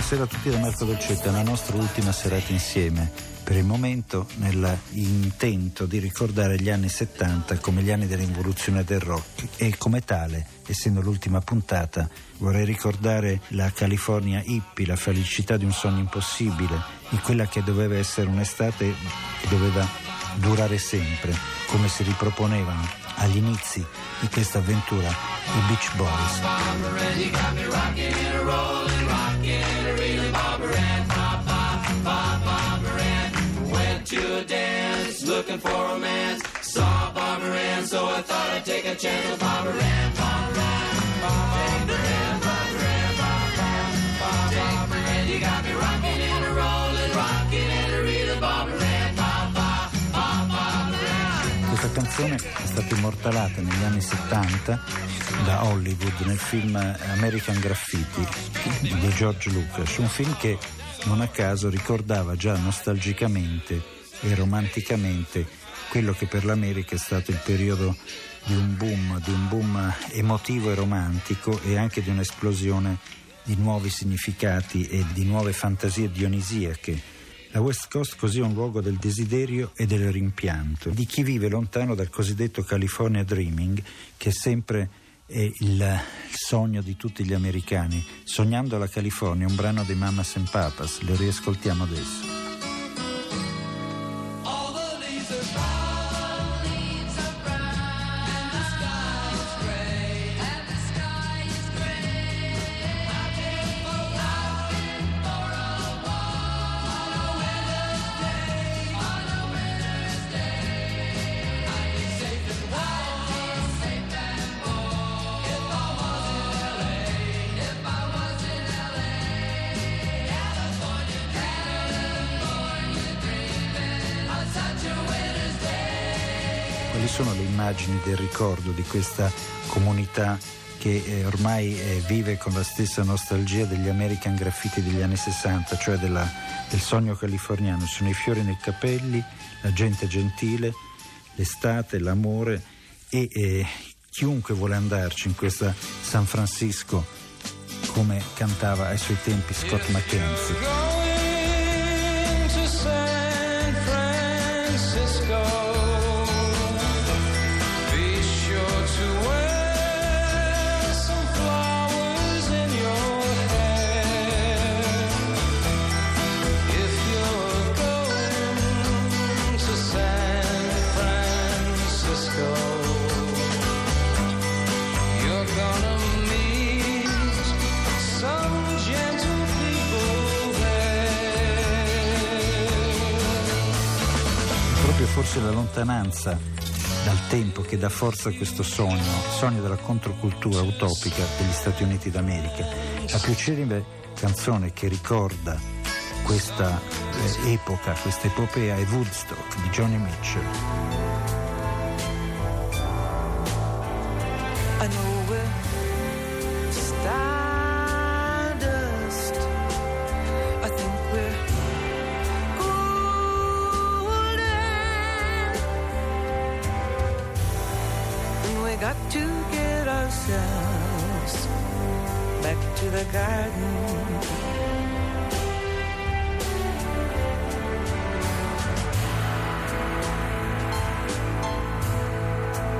Buonasera a tutti da Marco Dolcetta, è la nostra ultima serata insieme. Per il momento nell'intento di ricordare gli anni 70 come gli anni dell'involuzione del rock e come tale, essendo l'ultima puntata, vorrei ricordare la California hippie, la felicità di un sogno impossibile, di quella che doveva essere un'estate che doveva durare sempre, come si riproponevano agli inizi di questa avventura i Beach Boys. Canzone è stata immortalata negli anni 70 da Hollywood nel film American Graffiti di George Lucas, un film che non a caso ricordava già nostalgicamente e romanticamente quello che per l'America è stato il periodo di un boom, di un boom emotivo e romantico e anche di un'esplosione di nuovi significati e di nuove fantasie dionisiache. La West Coast così è un luogo del desiderio e del rimpianto, di chi vive lontano dal cosiddetto California Dreaming, che è sempre è il, il sogno di tutti gli americani. Sognando la California, un brano dei Mamas and Papas, lo riascoltiamo adesso. Sono le immagini del ricordo di questa comunità che eh, ormai eh, vive con la stessa nostalgia degli American Graffiti degli anni 60, cioè della- del sogno californiano? Sono i fiori nei capelli, la gente gentile, l'estate, l'amore e eh, chiunque vuole andarci in questa San Francisco come cantava ai suoi tempi Scott McKenzie. Lontananza dal tempo che dà forza a questo sogno, sogno della controcultura utopica degli Stati Uniti d'America. La più celebre canzone che ricorda questa eh, epoca, questa epopea è Woodstock di Johnny Mitchell. Ourselves back to the garden.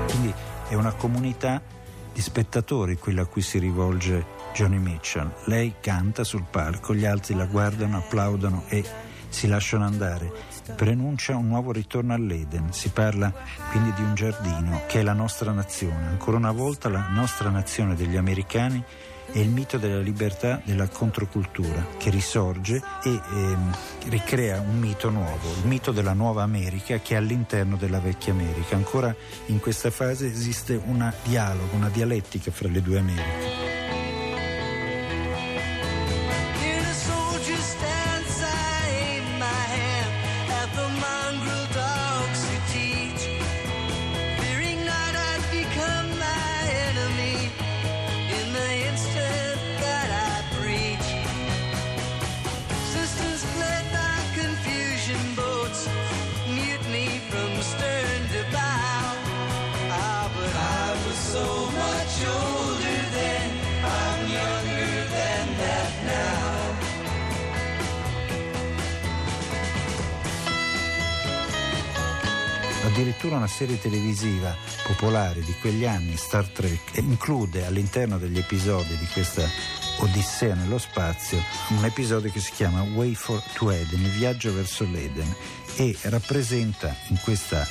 Quindi è una comunità di spettatori quella a cui si rivolge Johnny Mitchell. Lei canta sul palco, gli altri la guardano, applaudono e si lasciano andare. Preannuncia un nuovo ritorno all'Eden. Si parla quindi di un giardino che è la nostra nazione. Ancora una volta la nostra nazione degli americani è il mito della libertà della controcultura che risorge e ehm, ricrea un mito nuovo, il mito della nuova America che è all'interno della vecchia America. Ancora in questa fase esiste un dialogo, una dialettica fra le due Americhe. Addirittura una serie televisiva popolare di quegli anni, Star Trek, include all'interno degli episodi di questa Odissea nello spazio un episodio che si chiama Way for to Eden, il viaggio verso l'Eden, e rappresenta in questa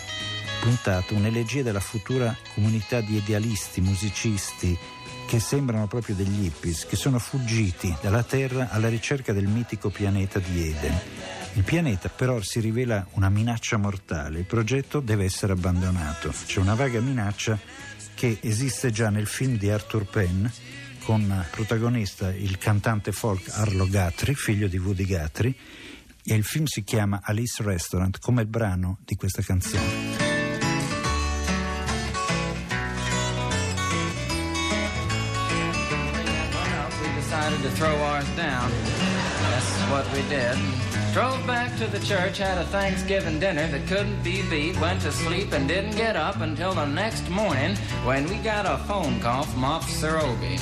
puntata un'elegia della futura comunità di idealisti, musicisti, che sembrano proprio degli hippies, che sono fuggiti dalla Terra alla ricerca del mitico pianeta di Eden. Il pianeta però si rivela una minaccia mortale, il progetto deve essere abbandonato. C'è una vaga minaccia che esiste già nel film di Arthur Penn con protagonista il cantante folk Arlo Guthrie, figlio di Woody Guthrie, e il film si chiama Alice Restaurant come il brano di questa canzone. To throw ours down. We did. Drove back to the church, had a Thanksgiving dinner that couldn't be beat, went to sleep and didn't get up until the next morning when we got a phone call from Officer Obi.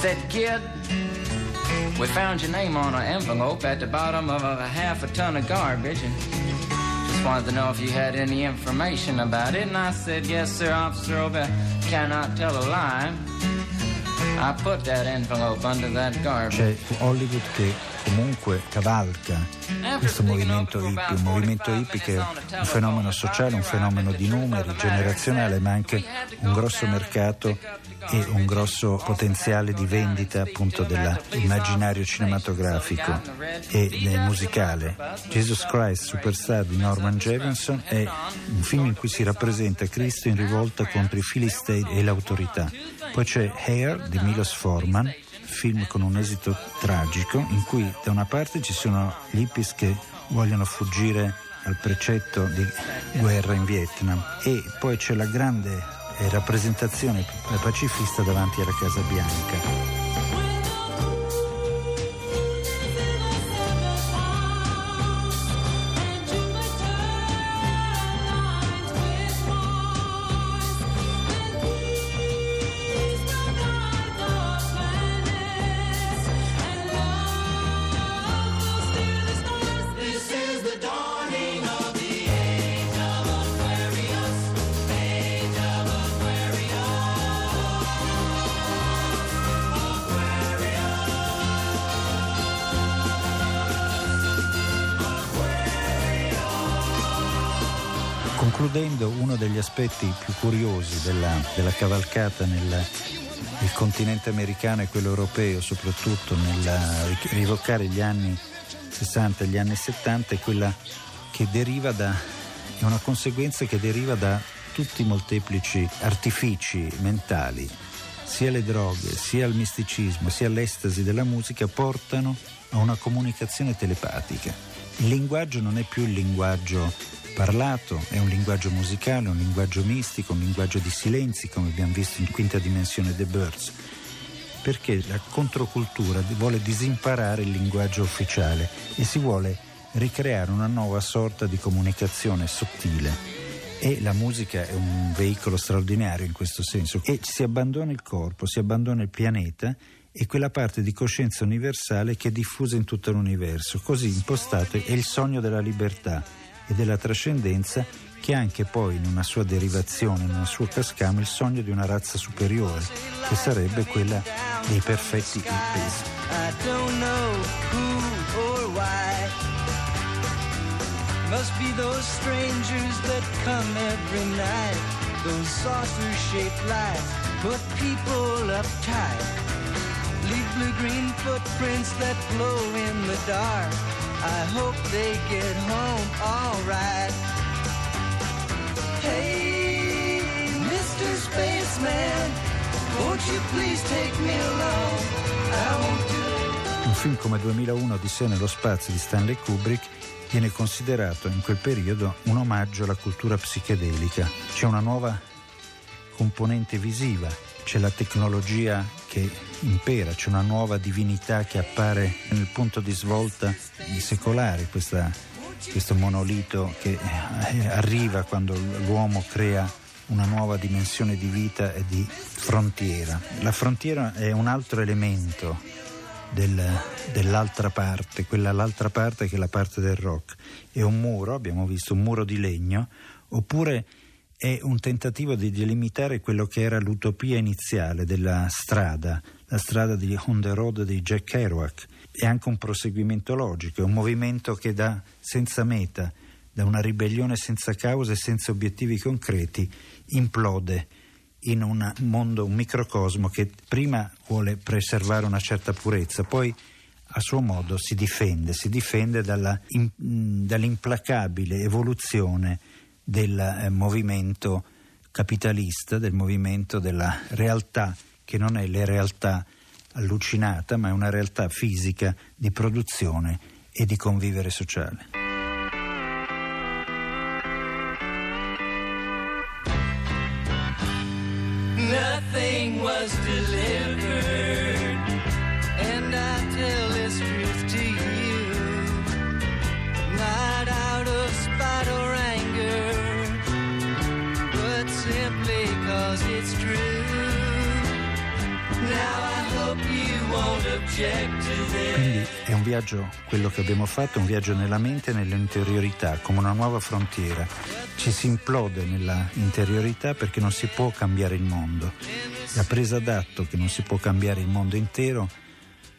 Said, kid, we found your name on an envelope at the bottom of a half a ton of garbage and just wanted to know if you had any information about it. And I said, yes, sir, Officer Obi, cannot tell a lie. C'è Hollywood che comunque cavalca questo movimento hippie, un movimento hippie che è un fenomeno sociale, un fenomeno di numeri, generazionale, ma anche un grosso mercato e un grosso potenziale di vendita appunto dell'immaginario cinematografico e musicale. Jesus Christ Superstar di Norman Jefferson è un film in cui si rappresenta Cristo in rivolta contro i filistei e l'autorità. Poi c'è Hair di Milos Forman, film con un esito tragico in cui da una parte ci sono gli hippies che vogliono fuggire al precetto di guerra in Vietnam e poi c'è la grande eh, rappresentazione pacifista davanti alla Casa Bianca. Concludendo, uno degli aspetti più curiosi della, della cavalcata nel, nel continente americano e quello europeo, soprattutto nel rivocare gli anni 60 e gli anni 70, è quella che deriva da, è una conseguenza che deriva da tutti i molteplici artifici mentali, sia le droghe, sia il misticismo, sia l'estasi della musica portano a una comunicazione telepatica. Il linguaggio non è più il linguaggio parlato, è un linguaggio musicale, un linguaggio mistico, un linguaggio di silenzi, come abbiamo visto in quinta dimensione The Birds, perché la controcultura vuole disimparare il linguaggio ufficiale e si vuole ricreare una nuova sorta di comunicazione sottile. E la musica è un veicolo straordinario in questo senso. E si abbandona il corpo, si abbandona il pianeta e quella parte di coscienza universale che è diffusa in tutto l'universo. Così impostato è il sogno della libertà e della trascendenza che anche poi in una sua derivazione, in un suo cascamo, il sogno di una razza superiore, che sarebbe quella dei perfetti hippies. I don't know who or why. Must be those strangers that come every night Those saucer shaped lights put people uptight. Leave blue green footprints that glow in the dark. I hope they get home alright. Hey, Mr. Spaceman, won't you please take me along? I won't do Un film come 2001 Odissea nello spazio di Stanley Kubrick viene considerato in quel periodo un omaggio alla cultura psichedelica. C'è una nuova componente visiva, c'è la tecnologia che impera, c'è una nuova divinità che appare nel punto di svolta secolare, questa- questo monolito che eh, arriva quando l'uomo crea una nuova dimensione di vita e di frontiera. La frontiera è un altro elemento del- dell'altra parte, quella l'altra parte che è la parte del rock. È un muro, abbiamo visto un muro di legno, oppure è un tentativo di delimitare quello che era l'utopia iniziale della strada, la strada di On the Road di Jack Kerouac. È anche un proseguimento logico, è un movimento che dà senza meta, da una ribellione senza cause e senza obiettivi concreti, implode in un mondo, un microcosmo che prima vuole preservare una certa purezza, poi a suo modo si difende, si difende dalla, in- dall'implacabile evoluzione del eh, movimento capitalista, del movimento della realtà che non è la realtà allucinata, ma è una realtà fisica di produzione e di convivere sociale. Nothing was delivered, Quindi è un viaggio, quello che abbiamo fatto, un viaggio nella mente e nell'interiorità, come una nuova frontiera. Ci si implode nella interiorità perché non si può cambiare il mondo. La presa d'atto che non si può cambiare il mondo intero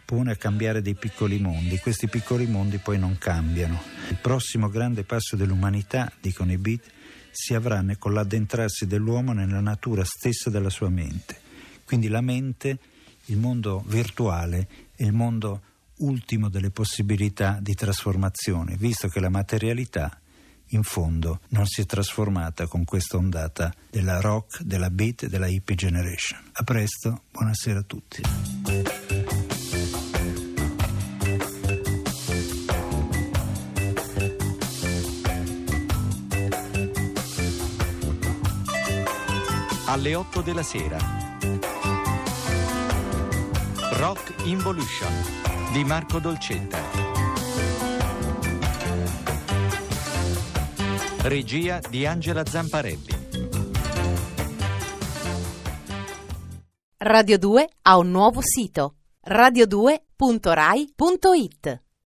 pone a cambiare dei piccoli mondi. Questi piccoli mondi poi non cambiano. Il prossimo grande passo dell'umanità, dicono i beat, si avrà con l'addentrarsi dell'uomo nella natura stessa della sua mente. Quindi la mente, il mondo virtuale, è il mondo ultimo delle possibilità di trasformazione, visto che la materialità in fondo non si è trasformata con questa ondata della rock, della beat e della hippie generation. A presto, buonasera a tutti. Alle 8 della sera. Rock Involution di Marco Dolcetta. Regia di Angela Zamparelli. Radio 2 ha un nuovo sito radio2.rai.it